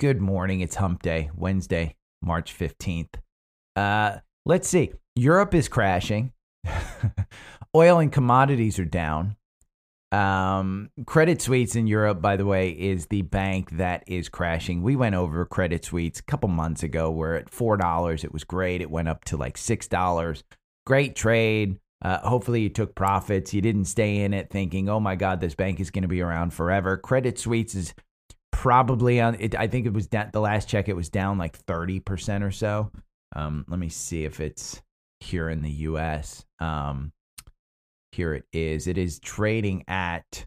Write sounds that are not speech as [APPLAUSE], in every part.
Good morning. It's Hump Day, Wednesday, March 15th. Uh, let's see. Europe is crashing. [LAUGHS] Oil and commodities are down. Um, Credit Suisse in Europe, by the way, is the bank that is crashing. We went over Credit Suisse a couple months ago. We're at four dollars. It was great. It went up to like six dollars. Great trade. Uh, hopefully, you took profits. You didn't stay in it thinking, "Oh my God, this bank is going to be around forever." Credit Suisse is probably on. It, I think it was down, the last check. It was down like thirty percent or so. Um, let me see if it's here in the U.S. Um, here it is. It is trading at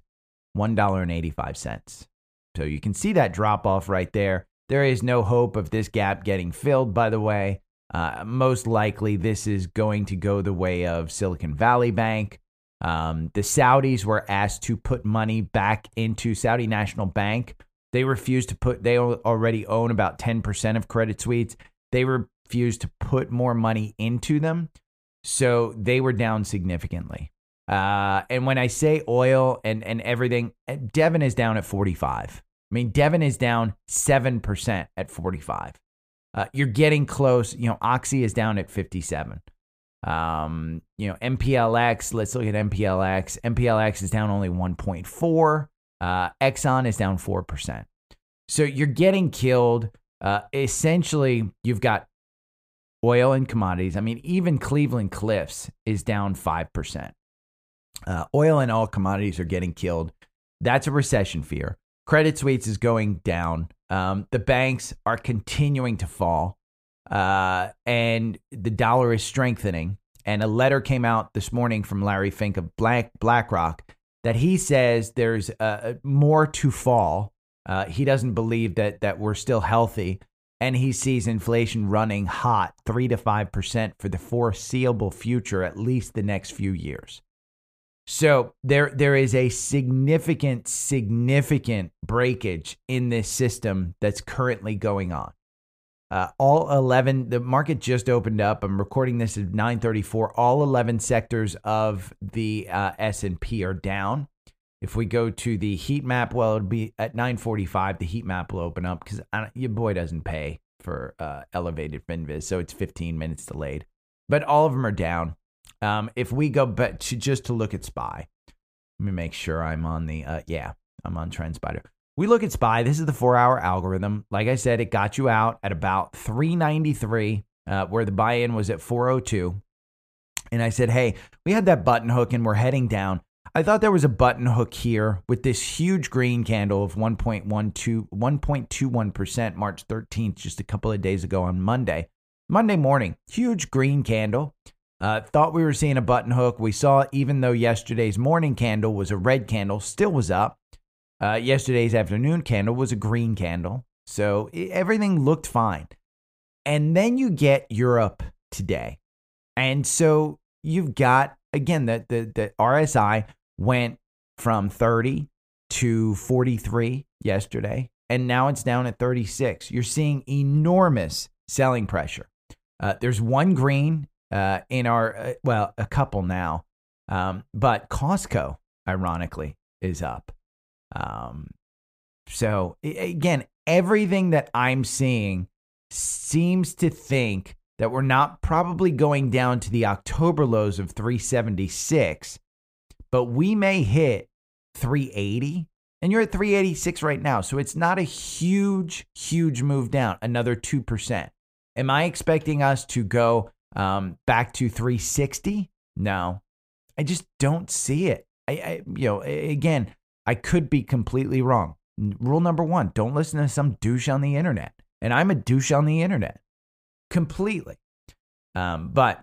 $1.85. So you can see that drop off right there. There is no hope of this gap getting filled, by the way. Uh, most likely, this is going to go the way of Silicon Valley Bank. Um, the Saudis were asked to put money back into Saudi National Bank. They refused to put, they already own about 10% of Credit Suisse. They refused to put more money into them. So they were down significantly. Uh, and when I say oil and, and everything, eh, Devon is down at 45. I mean, Devon is down 7% at 45. Uh, you're getting close. You know, Oxy is down at 57. Um, you know, MPLX, let's look at MPLX. MPLX is down only 1.4. Uh, Exxon is down 4%. So you're getting killed. Uh, essentially, you've got oil and commodities. I mean, even Cleveland Cliffs is down 5%. Uh, oil and all commodities are getting killed. That's a recession fear. Credit Suisse is going down. Um, the banks are continuing to fall, uh, and the dollar is strengthening. And a letter came out this morning from Larry Fink of Black BlackRock that he says there's uh, more to fall. Uh, he doesn't believe that that we're still healthy, and he sees inflation running hot, three to five percent for the foreseeable future, at least the next few years. So there there is a significant significant breakage in this system that's currently going on. Uh, all 11 the market just opened up. I'm recording this at 934 all 11 sectors of the uh, s&p are down. If we go to the heat map well it'll be at 945 the heat map will open up because your boy doesn't pay for uh, elevated finviz so it's 15 minutes delayed. But all of them are down. Um, if we go back to just to look at SPY, let me make sure I'm on the uh, yeah, I'm on TrendSpider. We look at SPY. This is the four hour algorithm. Like I said, it got you out at about 393, uh, where the buy in was at 402. And I said, hey, we had that button hook and we're heading down. I thought there was a button hook here with this huge green candle of 1.12, 1.21% March 13th, just a couple of days ago on Monday. Monday morning, huge green candle. Uh, thought we were seeing a button hook. We saw, even though yesterday's morning candle was a red candle, still was up. Uh, yesterday's afternoon candle was a green candle. So everything looked fine. And then you get Europe today. And so you've got, again, the, the, the RSI went from 30 to 43 yesterday. And now it's down at 36. You're seeing enormous selling pressure. Uh, there's one green uh, in our, uh, well, a couple now. Um, but Costco, ironically, is up. Um, so again, everything that I'm seeing seems to think that we're not probably going down to the October lows of 376, but we may hit 380 and you're at 386 right now. So it's not a huge, huge move down, another 2%. Am I expecting us to go um, back to 360? No, I just don't see it. I, I, you know, again, I could be completely wrong. Rule number one: don't listen to some douche on the internet, and I'm a douche on the internet, completely. Um, but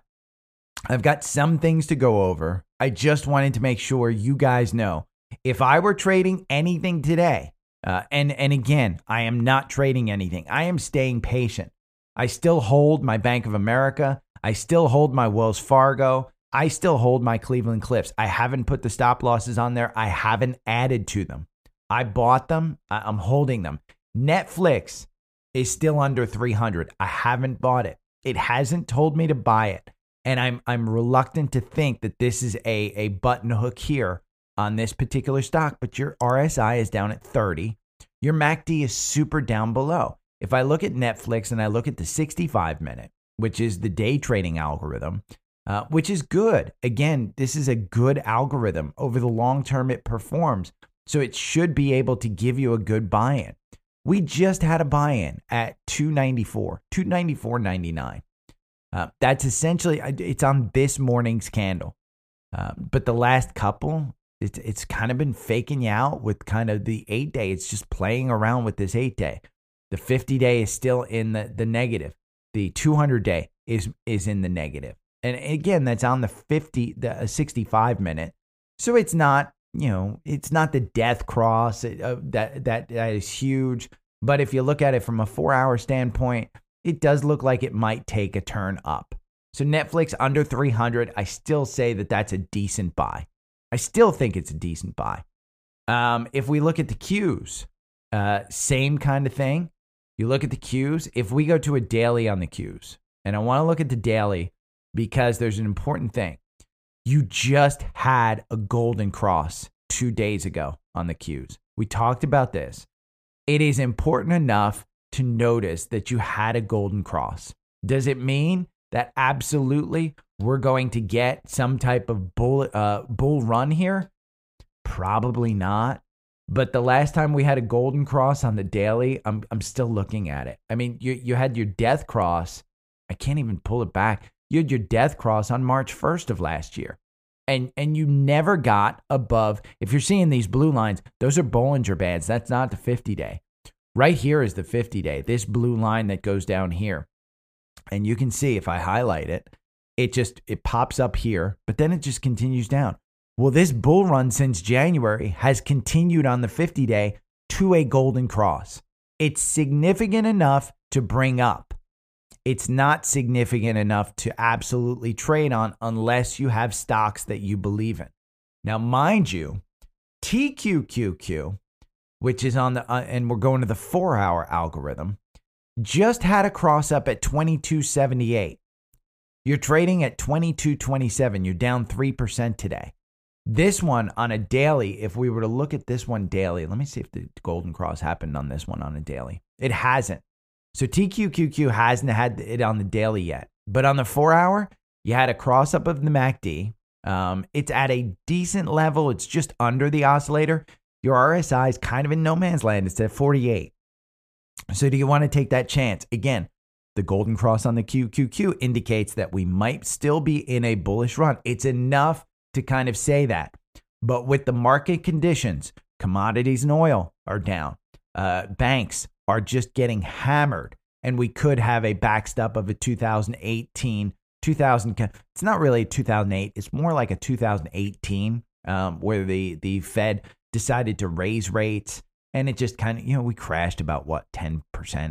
I've got some things to go over. I just wanted to make sure you guys know if I were trading anything today, uh, and and again, I am not trading anything. I am staying patient. I still hold my Bank of America. I still hold my Wells Fargo. I still hold my Cleveland Cliffs. I haven't put the stop losses on there. I haven't added to them. I bought them. I'm holding them. Netflix is still under 300. I haven't bought it. It hasn't told me to buy it. And I'm I'm reluctant to think that this is a a button hook here on this particular stock, but your RSI is down at 30. Your MACD is super down below. If I look at Netflix and I look at the 65 minute, which is the day trading algorithm, uh, which is good. Again, this is a good algorithm. Over the long term, it performs. So it should be able to give you a good buy in. We just had a buy in at 294, 294.99. Uh, that's essentially, it's on this morning's candle. Uh, but the last couple, it's it's kind of been faking you out with kind of the eight day. It's just playing around with this eight day. The 50 day is still in the, the negative. The 200 day is is in the negative. And again, that's on the 50 the 65 minute. So it's not, you know, it's not the death cross uh, that that that is huge, but if you look at it from a 4-hour standpoint, it does look like it might take a turn up. So Netflix under 300, I still say that that's a decent buy. I still think it's a decent buy. Um, if we look at the Qs, uh, same kind of thing. You look at the Qs. If we go to a daily on the Qs, and I want to look at the daily because there's an important thing. You just had a golden cross two days ago on the Qs. We talked about this. It is important enough to notice that you had a golden cross. Does it mean that absolutely we're going to get some type of bull uh, bull run here? Probably not. But the last time we had a golden cross on the daily, I'm I'm still looking at it. I mean, you you had your death cross. I can't even pull it back. You had your death cross on March 1st of last year. And and you never got above if you're seeing these blue lines, those are Bollinger Bands. That's not the 50 day. Right here is the 50 day. This blue line that goes down here. And you can see if I highlight it, it just it pops up here, but then it just continues down. Well, this bull run since January has continued on the 50 day to a golden cross. It's significant enough to bring up. It's not significant enough to absolutely trade on unless you have stocks that you believe in. Now, mind you, TQQQ, which is on the, uh, and we're going to the four hour algorithm, just had a cross up at 2278. You're trading at 2227. You're down 3% today. This one on a daily, if we were to look at this one daily, let me see if the golden cross happened on this one on a daily. It hasn't. So TQQQ hasn't had it on the daily yet. But on the four hour, you had a cross up of the MACD. Um, it's at a decent level. It's just under the oscillator. Your RSI is kind of in no man's land. It's at 48. So do you want to take that chance? Again, the golden cross on the QQQ indicates that we might still be in a bullish run. It's enough to kind of say that. But with the market conditions, commodities and oil are down. Uh, banks are just getting hammered, and we could have a backstop of a 2018, 2000. It's not really 2008. It's more like a 2018, um, where the the Fed decided to raise rates and it just kind of you know we crashed about what 10%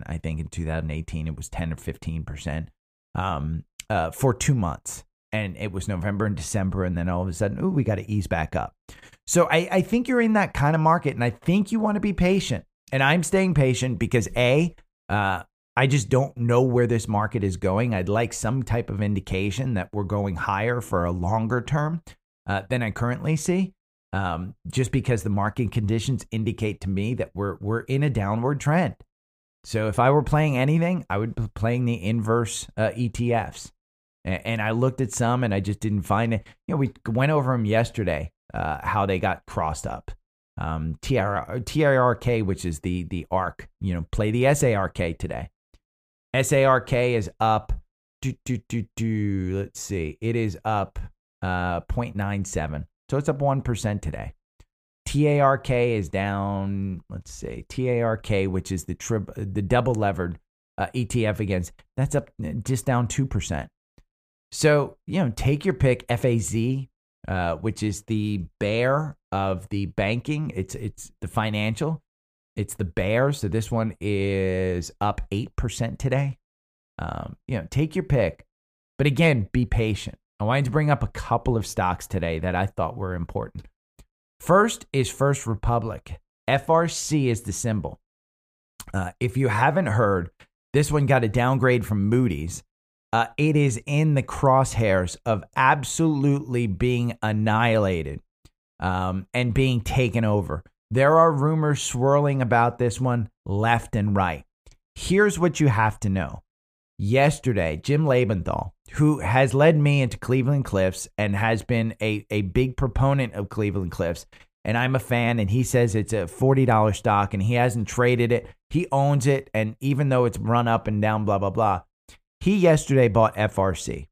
i think in 2018 it was 10 or 15% um, uh, for two months and it was november and december and then all of a sudden oh we got to ease back up so I, I think you're in that kind of market and i think you want to be patient and i'm staying patient because a uh, i just don't know where this market is going i'd like some type of indication that we're going higher for a longer term uh, than i currently see um, just because the market conditions indicate to me that we're we're in a downward trend. So if I were playing anything, I would be playing the inverse uh, ETFs. And, and, I looked at some, and I just didn't find it. You know, we went over them yesterday, uh, how they got crossed up. Um, which is the the ARK. You know, play the SARK today. SARK is up. Do, do, do, do, let's see. It is up uh, 0.97. So it's up 1% today. TARK is down, let's see, TARK, which is the trib, the double levered uh, ETF against, that's up just down 2%. So, you know, take your pick FAZ, uh, which is the bear of the banking. It's it's the financial. It's the bear. So this one is up 8% today. Um, you know, take your pick. But again, be patient. I wanted to bring up a couple of stocks today that I thought were important. First is First Republic. FRC is the symbol. Uh, if you haven't heard, this one got a downgrade from Moody's. Uh, it is in the crosshairs of absolutely being annihilated um, and being taken over. There are rumors swirling about this one left and right. Here's what you have to know. Yesterday, Jim Lebenthal, who has led me into Cleveland Cliffs and has been a, a big proponent of Cleveland Cliffs, and I'm a fan, and he says it's a $40 stock and he hasn't traded it. He owns it. And even though it's run up and down, blah, blah, blah, he yesterday bought FRC.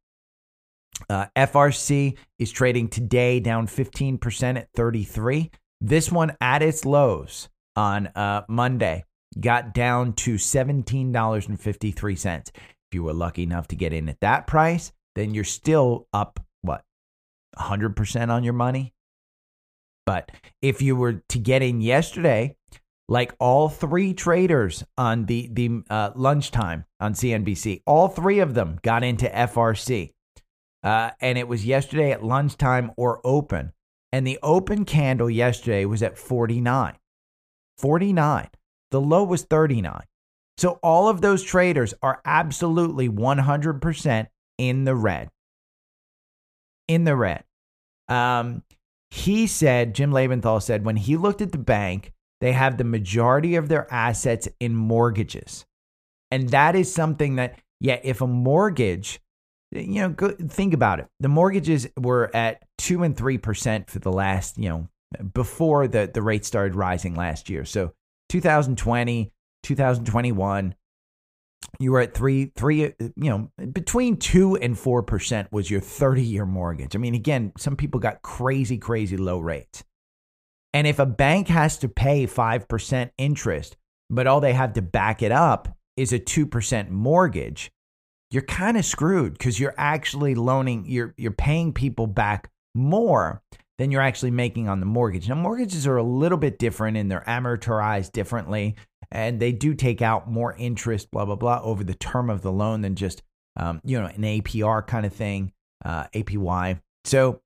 Uh, FRC is trading today down 15% at 33. This one at its lows on uh, Monday got down to $17.53. If you were lucky enough to get in at that price, then you're still up, what, 100% on your money? But if you were to get in yesterday, like all three traders on the the uh, lunchtime on CNBC, all three of them got into FRC, uh, and it was yesterday at lunchtime or open, and the open candle yesterday was at 49. 49. The low was 39. So all of those traders are absolutely 100% in the red. In the red. Um, he said, Jim Lebenthal said, when he looked at the bank, they have the majority of their assets in mortgages. And that is something that, yeah, if a mortgage, you know, go, think about it. The mortgages were at two and 3% for the last, you know, before the, the rate started rising last year. So 2020, 2021, you were at three, three, uh, you know, between two and four percent was your 30 year mortgage. I mean, again, some people got crazy, crazy low rates. And if a bank has to pay 5% interest, but all they have to back it up is a 2% mortgage, you're kind of screwed because you're actually loaning, you're, you're paying people back more than you're actually making on the mortgage. Now, mortgages are a little bit different and they're amortized differently and they do take out more interest, blah blah blah, over the term of the loan than just um, you know an APR kind of thing, uh, APY. So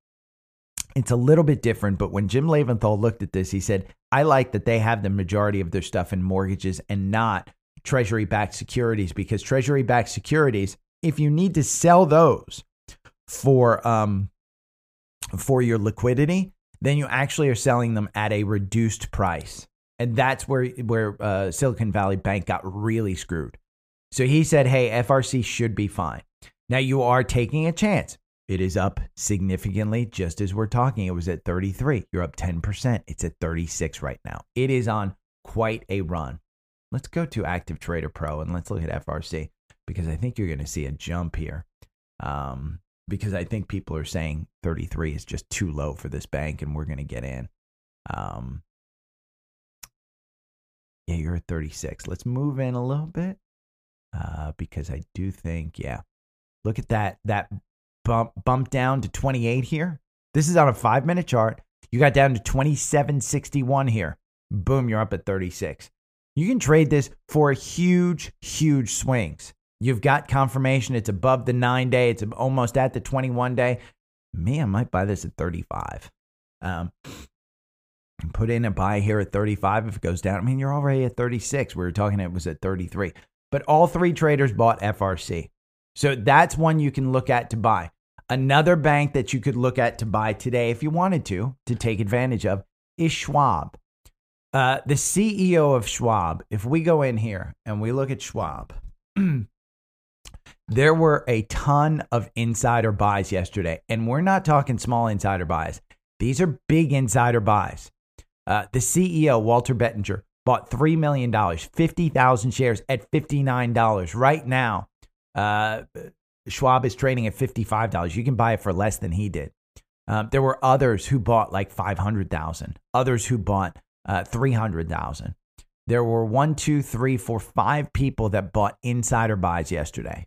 it's a little bit different. But when Jim Lebenthal looked at this, he said, "I like that they have the majority of their stuff in mortgages and not Treasury-backed securities because Treasury-backed securities, if you need to sell those for um, for your liquidity." Then you actually are selling them at a reduced price and that's where where uh, Silicon Valley Bank got really screwed. So he said, "Hey, FRC should be fine." Now you are taking a chance. It is up significantly, just as we're talking. It was at 33. You're up 10%. It's at 36 right now. It is on quite a run. Let's go to Active Trader Pro and let's look at FRC because I think you're going to see a jump here. Um, because I think people are saying 33 is just too low for this bank and we're going to get in. Um, yeah, you're at 36. Let's move in a little bit uh, because I do think, yeah, look at that that bump bump down to 28 here. This is on a five minute chart. You got down to 2761 here. Boom, you're up at 36. You can trade this for huge, huge swings. You've got confirmation it's above the nine day, it's almost at the 21 day. Me, I might buy this at 35. Um, put in a buy here at 35 if it goes down. I mean, you're already at 36. We were talking it was at 33. But all three traders bought FRC. So that's one you can look at to buy. Another bank that you could look at to buy today if you wanted to, to take advantage of, is Schwab. Uh, the CEO of Schwab, if we go in here and we look at Schwab, [CLEARS THROAT] there were a ton of insider buys yesterday. And we're not talking small insider buys, these are big insider buys. Uh, the CEO, Walter Bettinger, bought $3 million, 50,000 shares at $59. Right now, uh, Schwab is trading at $55. You can buy it for less than he did. Um, there were others who bought like 500,000, others who bought uh, 300,000. There were one, two, three, four, five people that bought insider buys yesterday.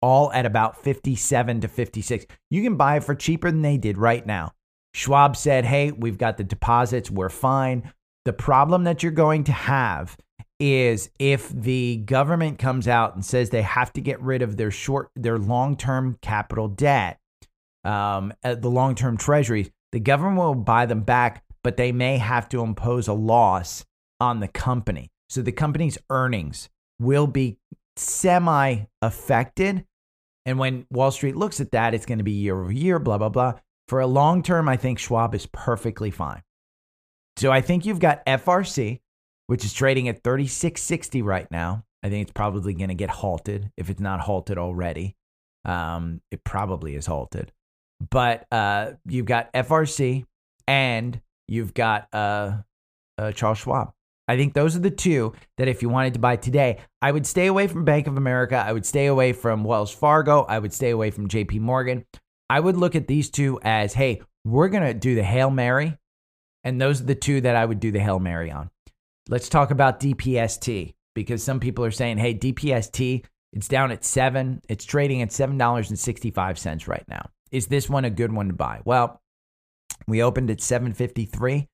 all at about 57 to 56. You can buy it for cheaper than they did right now. Schwab said, hey, we've got the deposits, we're fine. The problem that you're going to have is if the government comes out and says they have to get rid of their short, their long-term capital debt, um, uh, the long-term treasuries, the government will buy them back, but they may have to impose a loss on the company. So the company's earnings will be semi affected. And when Wall Street looks at that, it's going to be year over year, blah, blah, blah. For a long term, I think Schwab is perfectly fine. So I think you've got FRC, which is trading at 36.60 right now. I think it's probably going to get halted if it's not halted already. Um, it probably is halted. But uh, you've got FRC and you've got uh, uh, Charles Schwab. I think those are the two that if you wanted to buy today, I would stay away from Bank of America. I would stay away from Wells Fargo. I would stay away from JP Morgan. I would look at these two as, hey, we're going to do the Hail Mary. And those are the two that I would do the Hail Mary on. Let's talk about DPST because some people are saying, hey, DPST, it's down at seven. It's trading at $7.65 right now. Is this one a good one to buy? Well, we opened at 753.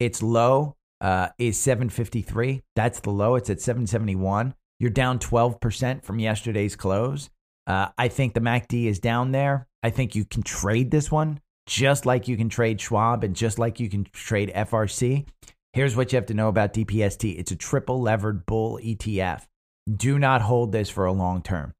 Its low uh, is 753. That's the low. It's at 771. You're down 12% from yesterday's close. Uh, I think the MACD is down there. I think you can trade this one just like you can trade Schwab and just like you can trade FRC. Here's what you have to know about DPST it's a triple levered bull ETF. Do not hold this for a long term.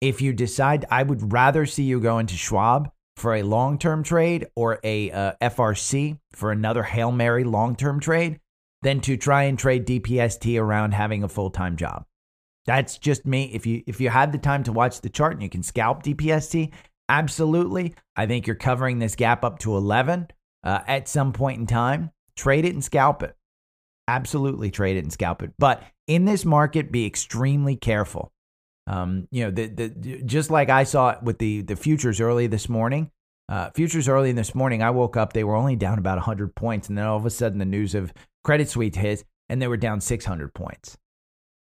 If you decide, I would rather see you go into Schwab for a long term trade or a uh, FRC for another Hail Mary long term trade than to try and trade DPST around having a full time job. That's just me. If you if you had the time to watch the chart and you can scalp DPST, absolutely. I think you're covering this gap up to 11 uh, at some point in time. Trade it and scalp it. Absolutely trade it and scalp it. But in this market, be extremely careful. Um, you know, the, the, just like I saw with the the futures early this morning. Uh, futures early in this morning, I woke up, they were only down about 100 points. And then all of a sudden, the news of Credit Suisse hit, and they were down 600 points.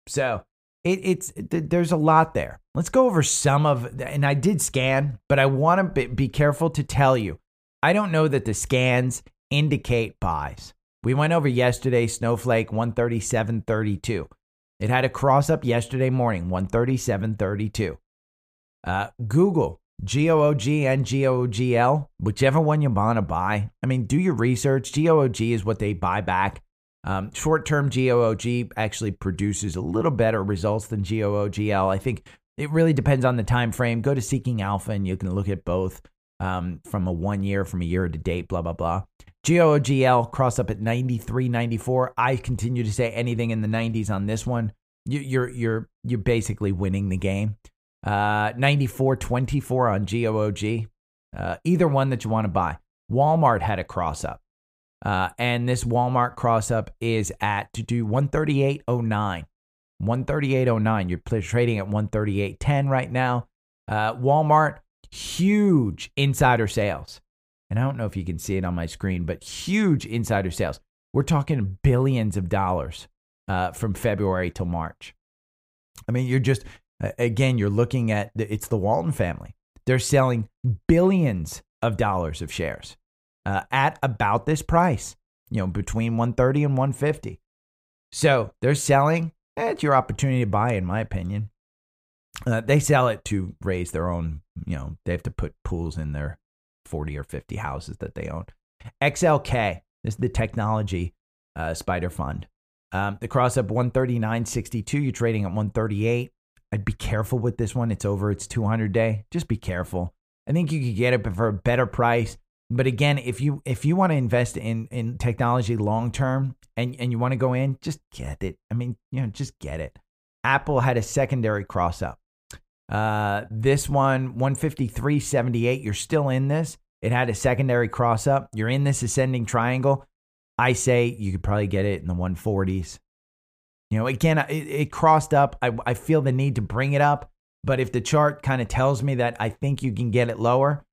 So it, it's there's a lot there. Let's go over some of, and I did scan, but I want to be careful to tell you, I don't know that the scans indicate buys. We went over yesterday, Snowflake 137.32. It had a cross up yesterday morning, 137.32. Uh, Google, G O O G and G O O G L, whichever one you want to buy. I mean, do your research. G O O G is what they buy back. Um, Short term GOOG actually produces a little better results than GOOGL. I think it really depends on the time frame. Go to Seeking Alpha and you can look at both um, from a one year, from a year to date, blah, blah, blah. GOOGL cross up at 93, 94. I continue to say anything in the 90s on this one. You, you're, you're, you're basically winning the game. Uh, 94, 24 on GOOG. Uh, either one that you want to buy. Walmart had a cross up. Uh, and this Walmart cross up is at to do 138.09. 138.09. You're trading at 138.10 right now. Uh, Walmart, huge insider sales. And I don't know if you can see it on my screen, but huge insider sales. We're talking billions of dollars uh, from February till March. I mean, you're just, again, you're looking at it's the Walton family. They're selling billions of dollars of shares uh, at about this price, you know, between 130 and 150. So they're selling. Eh, it's your opportunity to buy, in my opinion. Uh, they sell it to raise their own, you know, they have to put pools in their 40 or 50 houses that they own. XLK, is the technology uh, SPDR fund. Um, the cross up 139.62, you're trading at 138. I'd be careful with this one. It's over its 200 day. Just be careful. I think you could get it for a better price. But again, if you if you want to invest in in technology long term and and you want to go in, just get it. I mean, you know, just get it. Apple had a secondary cross up. Uh, this one 153.78. You're still in this. It had a secondary cross up. You're in this ascending triangle. I say you could probably get it in the 140s. You know, again, it, it crossed up. I, I feel the need to bring it up, but if the chart kind of tells me that I think you can get it lower,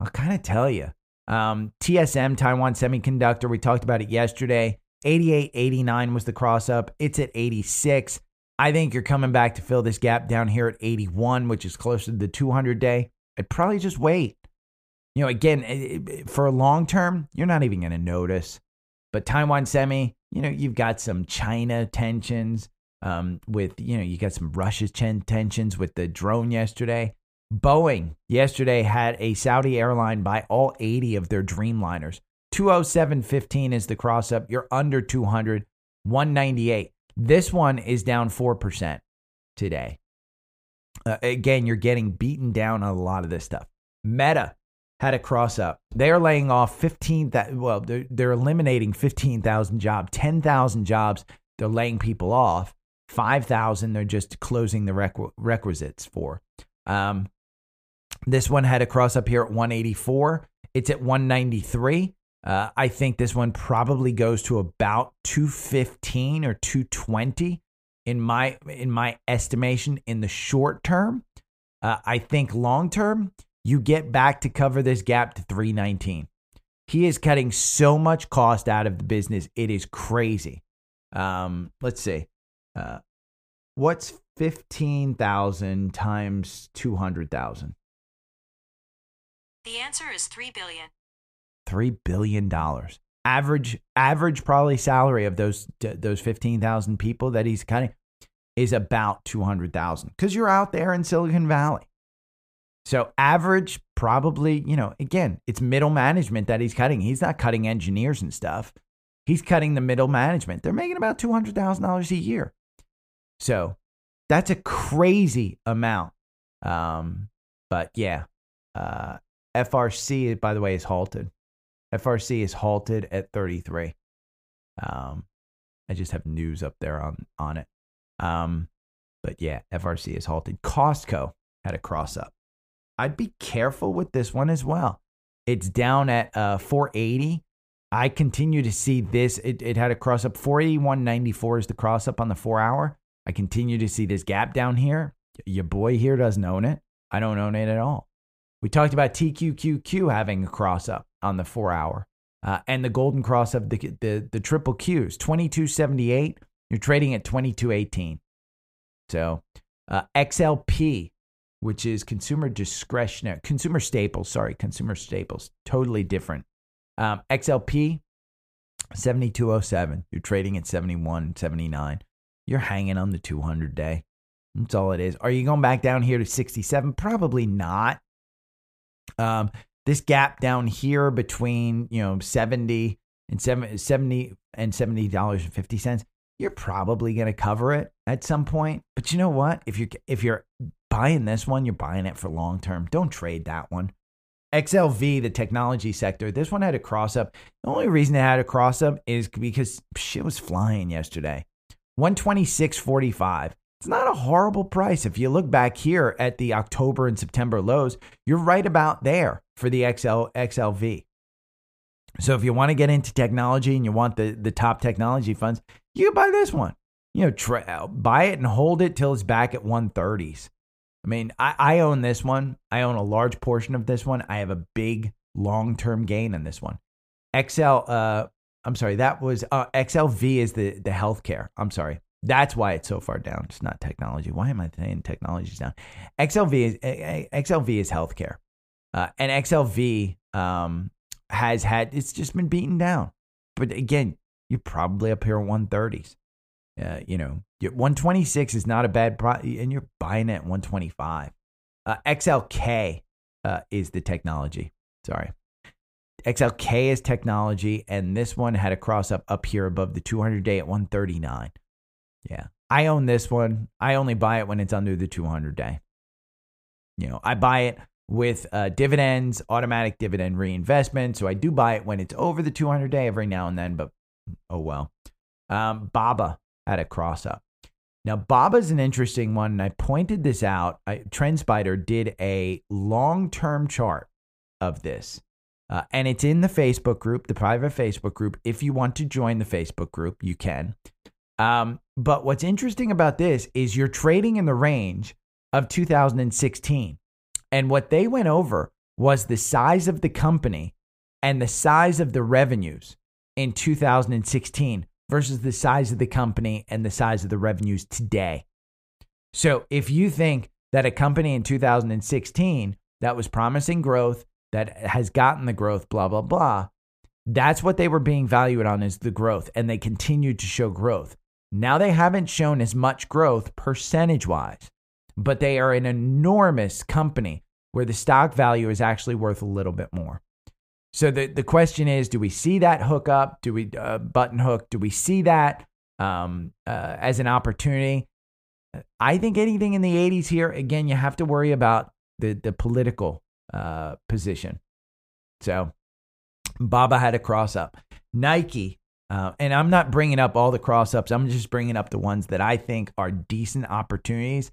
I'll kind of tell you. Um, TSM, Taiwan Semiconductor, we talked about it yesterday. 88, 89 was the cross up. It's at 86. I think you're coming back to fill this gap down here at 81, which is closer to the 200 day. I'd probably just wait. You know, again, for a long term, you're not even going to notice. But Taiwan Semi, you know, you've got some China tensions um, with, you know, you got some Russia tensions with the drone yesterday. Boeing yesterday had a Saudi airline buy all 80 of their Dreamliners. 207.15 is the cross up. You're under 200, 198. This one is down 4% today. Uh, again, you're getting beaten down on a lot of this stuff. Meta had a cross up. They're laying off 15, well, they're, they're eliminating 15,000 jobs, 10,000 jobs. They're laying people off. 5,000 they're just closing the requ- requisites for. Um, this one had a cross up here at 184. It's at 193. Uh, I think this one probably goes to about 215 or 220 in my in my estimation in the short term. Uh, I think long term you get back to cover this gap to 319. He is cutting so much cost out of the business. It is crazy. Um, let's see. Uh, what's 15,000 times 200,000? The answer is 3 billion. 3 billion dollars. Average average probably salary of those those 15,000 people that he's cutting is about 200,000 cuz you're out there in Silicon Valley. So average probably, you know, again, it's middle management that he's cutting. He's not cutting engineers and stuff. He's cutting the middle management. They're making about $200,000 a year. So that's a crazy amount. Um, but yeah, uh, FRC, by the way, is halted. FRC is halted at 33. Um, I just have news up there on, on it. Um, but yeah, FRC is halted. Costco had a cross up. I'd be careful with this one as well. It's down at uh, 480. I continue to see this. It, it had a cross up. 481.94 is the cross up on the four hour. I continue to see this gap down here. Your boy here doesn't own it. I don't own it at all. We talked about TQQQ having a cross up on the four hour uh, and the golden cross of the, the, the triple Qs, 2278. You're trading at 2218. So uh, XLP which is consumer discretionary, consumer staples. Sorry, consumer staples. Totally different. Um, XLP, 7207. You're trading at 71, 79. You're hanging on the 200 day. That's all it is. Are you going back down here to 67? Probably not. Um, this gap down here between, you know, 70 and 70 and $70.50 you're probably going to cover it at some point. But you know what? If you're if you're buying this one, you're buying it for long term. Don't trade that one. XLV, the technology sector, this one had a cross up. The only reason it had a cross up is because shit was flying yesterday. 126.45. It's not a horrible price. If you look back here at the October and September lows, you're right about there for the XL, XLV. So if you want to get into technology and you want the, the top technology funds, you buy this one. You know, buy it and hold it till it's back at 130s. I mean, I, I own this one. I own a large portion of this one. I have a big long term gain in this one. XL, uh, I'm sorry, that was uh, XLV is the the healthcare. I'm sorry. That's why it's so far down. It's not technology. Why am I saying technology is down? XLV is XLV is healthcare, uh, and XLV um, has had it's just been beaten down. But again, you're probably up here 130s. Uh, you know, 126 is not a bad price, and you're buying at 125. Uh, XLK uh, is the technology. Sorry. XLK is technology, and this one had a cross up up here above the 200 day at 139. Yeah. I own this one. I only buy it when it's under the 200 day. You know, I buy it with uh, dividends, automatic dividend reinvestment. So I do buy it when it's over the 200 day every now and then, but oh well. Um, Baba had a cross up. Now, Baba's an interesting one, and I pointed this out. I, TrendSpider did a long term chart of this, uh, and it's in the Facebook group, the private Facebook group. If you want to join the Facebook group, you can. Um, but what's interesting about this is you're trading in the range of 2016. And what they went over was the size of the company and the size of the revenues in 2016 versus the size of the company and the size of the revenues today. So if you think that a company in 2016 that was promising growth, that has gotten the growth, blah, blah, blah, that's what they were being valued on is the growth. And they continued to show growth. Now they haven't shown as much growth percentage wise, but they are an enormous company where the stock value is actually worth a little bit more. So the, the question is do we see that hook up? Do we uh, button hook? Do we see that um, uh, as an opportunity? I think anything in the 80s here, again, you have to worry about the, the political uh, position. So Baba had a cross up. Nike, uh, and I'm not bringing up all the cross ups, I'm just bringing up the ones that I think are decent opportunities.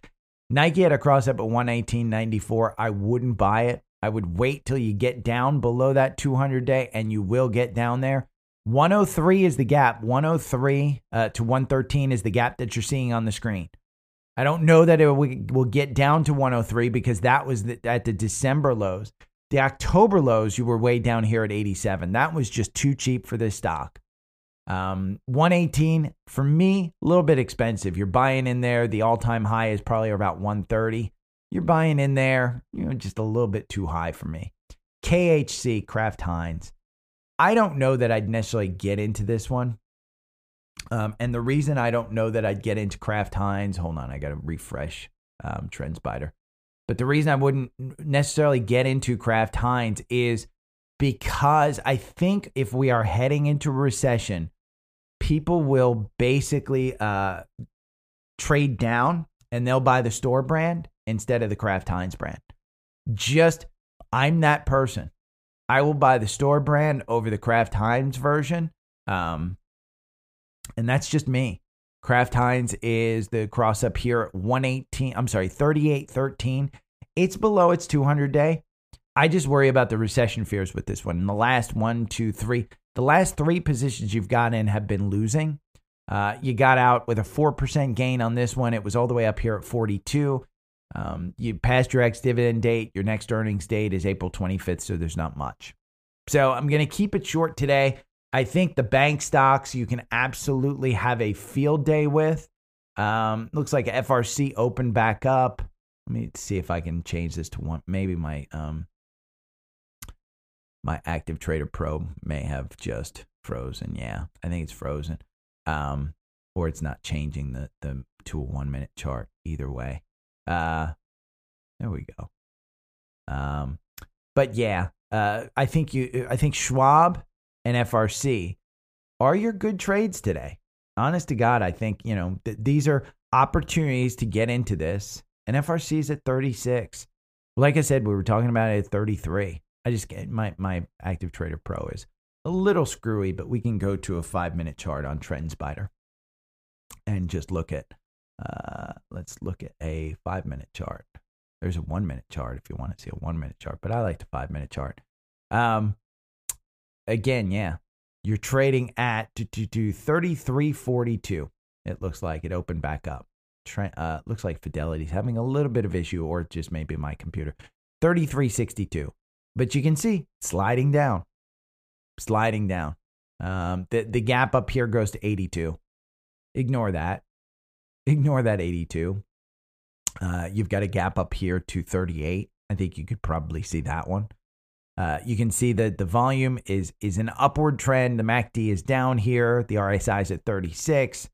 Nike had a cross up at 118.94. I wouldn't buy it. I would wait till you get down below that 200 day, and you will get down there. 103 is the gap. 103 uh, to 113 is the gap that you're seeing on the screen. I don't know that it will get down to 103 because that was the, at the December lows. The October lows, you were way down here at 87. That was just too cheap for this stock. Um, 118 for me, a little bit expensive. You're buying in there. The all time high is probably about 130. You're buying in there, you know, just a little bit too high for me. KHC, Kraft Heinz. I don't know that I'd necessarily get into this one. Um, and the reason I don't know that I'd get into Kraft Heinz, hold on, I got to refresh um, TrendSpider. But the reason I wouldn't necessarily get into Kraft Heinz is because I think if we are heading into recession, people will basically uh, trade down and they'll buy the store brand instead of the Kraft Heinz brand. Just, I'm that person. I will buy the store brand over the Kraft Heinz version. Um, and that's just me. Kraft Heinz is the cross up here at 118. I'm sorry, 3813. It's below its 200 day. I just worry about the recession fears with this one. In the last one, two, three, the last three positions you've got in have been losing. Uh, you got out with a 4% gain on this one. It was all the way up here at 42. Um, you passed your ex dividend date. Your next earnings date is April 25th, so there's not much. So I'm going to keep it short today. I think the bank stocks you can absolutely have a field day with. Um, looks like FRC opened back up. Let me see if I can change this to one. Maybe my um my active trader pro may have just frozen. Yeah, I think it's frozen. Um, or it's not changing the the to a one minute chart. Either way. Uh, there we go. Um, but yeah, uh, I think you. I think Schwab and FRC are your good trades today. Honest to God, I think, you know, th- these are opportunities to get into this. And FRC is at 36. Like I said, we were talking about it at 33. I just get my, my active trader pro is a little screwy, but we can go to a five minute chart on TrendSpider and just look at, uh, let's look at a five minute chart. There's a one minute chart if you want to see a one minute chart, but I like the five minute chart. Um, again, yeah, you're trading at to, to, to 33.42. It looks like it opened back up. uh, looks like Fidelity's having a little bit of issue, or just maybe my computer. 33.62. But you can see sliding down, sliding down. Um, the, the gap up here goes to 82. Ignore that. Ignore that 82. Uh, you've got a gap up here to 38. I think you could probably see that one. Uh, you can see that the volume is is an upward trend. The MACD is down here. The RSI is at 36.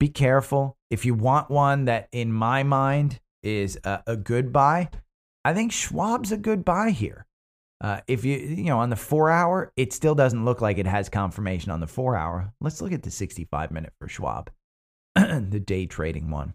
Be careful. If you want one that, in my mind, is a, a good buy, I think Schwab's a good buy here. Uh, if you you know on the four hour, it still doesn't look like it has confirmation on the four hour. Let's look at the 65 minute for Schwab, [CLEARS THROAT] the day trading one.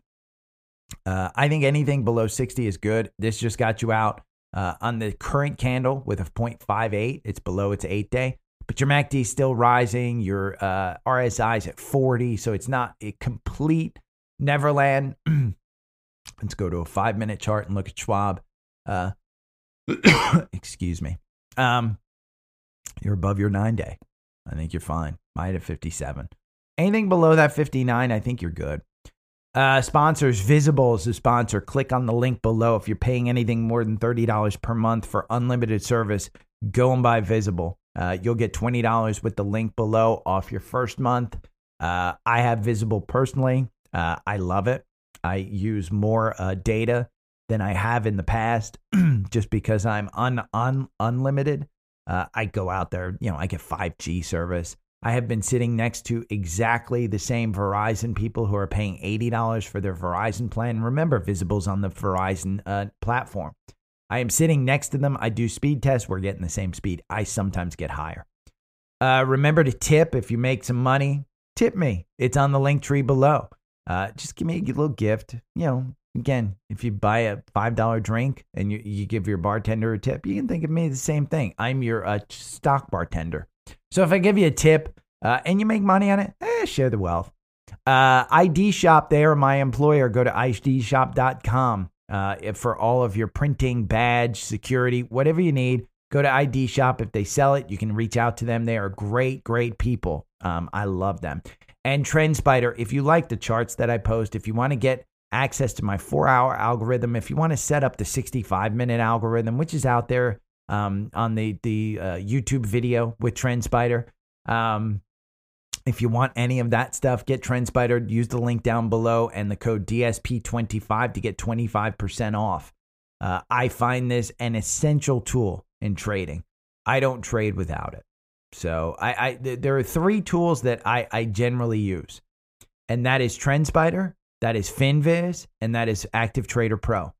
Uh, I think anything below 60 is good. This just got you out uh, on the current candle with a 0.58. It's below its eight day, but your MACD is still rising. Your uh, RSI is at 40, so it's not a complete Neverland. [CLEARS THROAT] Let's go to a five minute chart and look at Schwab. Uh, [COUGHS] excuse me. Um, you're above your nine day. I think you're fine. Might at 57. Anything below that 59, I think you're good. Uh, sponsors, Visible is a sponsor. Click on the link below. If you're paying anything more than $30 per month for unlimited service, go and buy Visible. Uh, you'll get $20 with the link below off your first month. Uh, I have Visible personally. Uh, I love it. I use more uh, data than I have in the past, [CLEARS THROAT] just because I'm un, un unlimited. Uh, I go out there, you know, I get 5G service. I have been sitting next to exactly the same Verizon people who are paying $80 for their Verizon plan. Remember, Visible's on the Verizon uh, platform. I am sitting next to them. I do speed tests. We're getting the same speed. I sometimes get higher. Uh, remember to tip if you make some money. Tip me. It's on the link tree below. Uh, just give me a little gift. You know, again, if you buy a five dollar drink and you, you give your bartender a tip, you can think of me the same thing. I'm your uh, stock bartender. So if I give you a tip uh, and you make money on it, eh, share the wealth. Uh, ID Shop, they are my employer. Go to idshop.com uh, for all of your printing, badge, security, whatever you need. Go to ID Shop. If they sell it, you can reach out to them. They are great, great people. Um, I love them. And TrendSpider, if you like the charts that I post, if you want to get access to my four hour algorithm, if you want to set up the 65 minute algorithm, which is out there um, on the, the uh, YouTube video with TrendSpider, um, if you want any of that stuff, get TrendSpider. Use the link down below and the code DSP25 to get 25% off. Uh, I find this an essential tool in trading. I don't trade without it. So I, I th- there are three tools that I, I generally use, and that is TrendSpider, that is FinViz, and that is Active Trader Pro.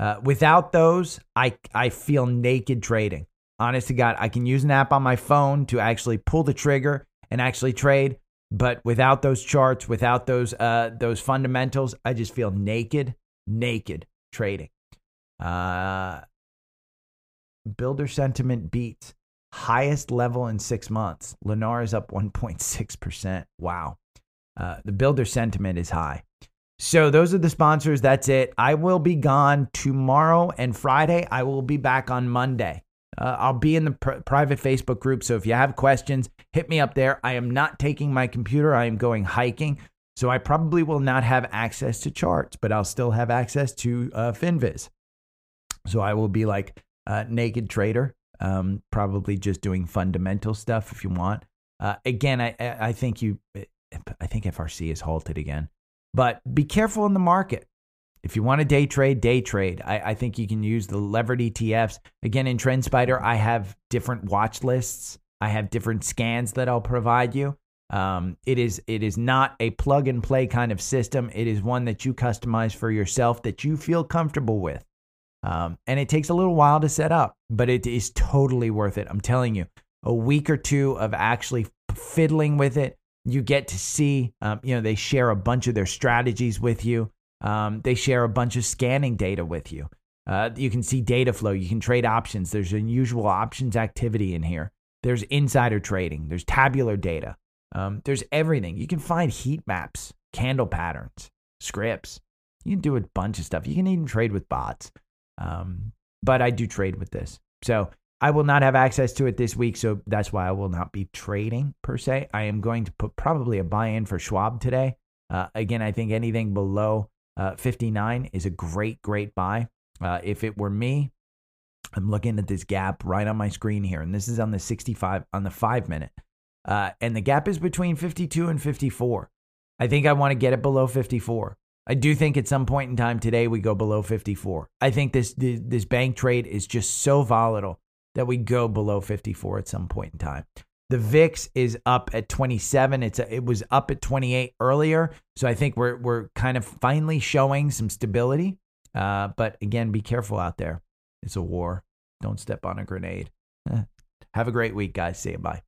Uh, without those, I I feel naked trading. Honest to God, I can use an app on my phone to actually pull the trigger and actually trade, but without those charts, without those uh, those fundamentals, I just feel naked, naked trading. Uh, builder sentiment beats highest level in six months. Lennar is up 1.6%. Wow. Uh, the builder sentiment is high. So those are the sponsors. That's it. I will be gone tomorrow and Friday. I will be back on Monday. Uh, I'll be in the pr- private Facebook group. So if you have questions, hit me up there. I am not taking my computer. I am going hiking. So I probably will not have access to charts, but I'll still have access to uh, FinViz. So I will be like naked trader um, probably just doing fundamental stuff if you want. Uh, again, I I think you I think FRC is halted again, but be careful in the market. If you want to day trade, day trade. I, I think you can use the levered ETFs. Again, in TrendSpider, I have different watch lists. I have different scans that I'll provide you. Um, it is it is not a plug and play kind of system. It is one that you customize for yourself that you feel comfortable with. Um, and it takes a little while to set up, but it is totally worth it. I'm telling you, a week or two of actually fiddling with it, you get to see, um, you know, they share a bunch of their strategies with you. Um, they share a bunch of scanning data with you. Uh, you can see data flow. You can trade options. There's unusual options activity in here. There's insider trading. There's tabular data. Um, there's everything. You can find heat maps, candle patterns, scripts. You can do a bunch of stuff. You can even trade with bots. Um, but I do trade with this. So I will not have access to it this week. So that's why I will not be trading per se. I am going to put probably a buy in for Schwab today. Uh, again, I think anything below uh, 59 is a great, great buy. Uh, if it were me, I'm looking at this gap right on my screen here, and this is on the 65 on the five minute, uh, and the gap is between 52 and 54. I think I want to get it below 54. I do think at some point in time today we go below 54. I think this this bank trade is just so volatile that we go below 54 at some point in time. The VIX is up at 27. It's a, it was up at 28 earlier, so I think we're we're kind of finally showing some stability. Uh, but again, be careful out there. It's a war. Don't step on a grenade. [LAUGHS] Have a great week, guys. See you. Bye.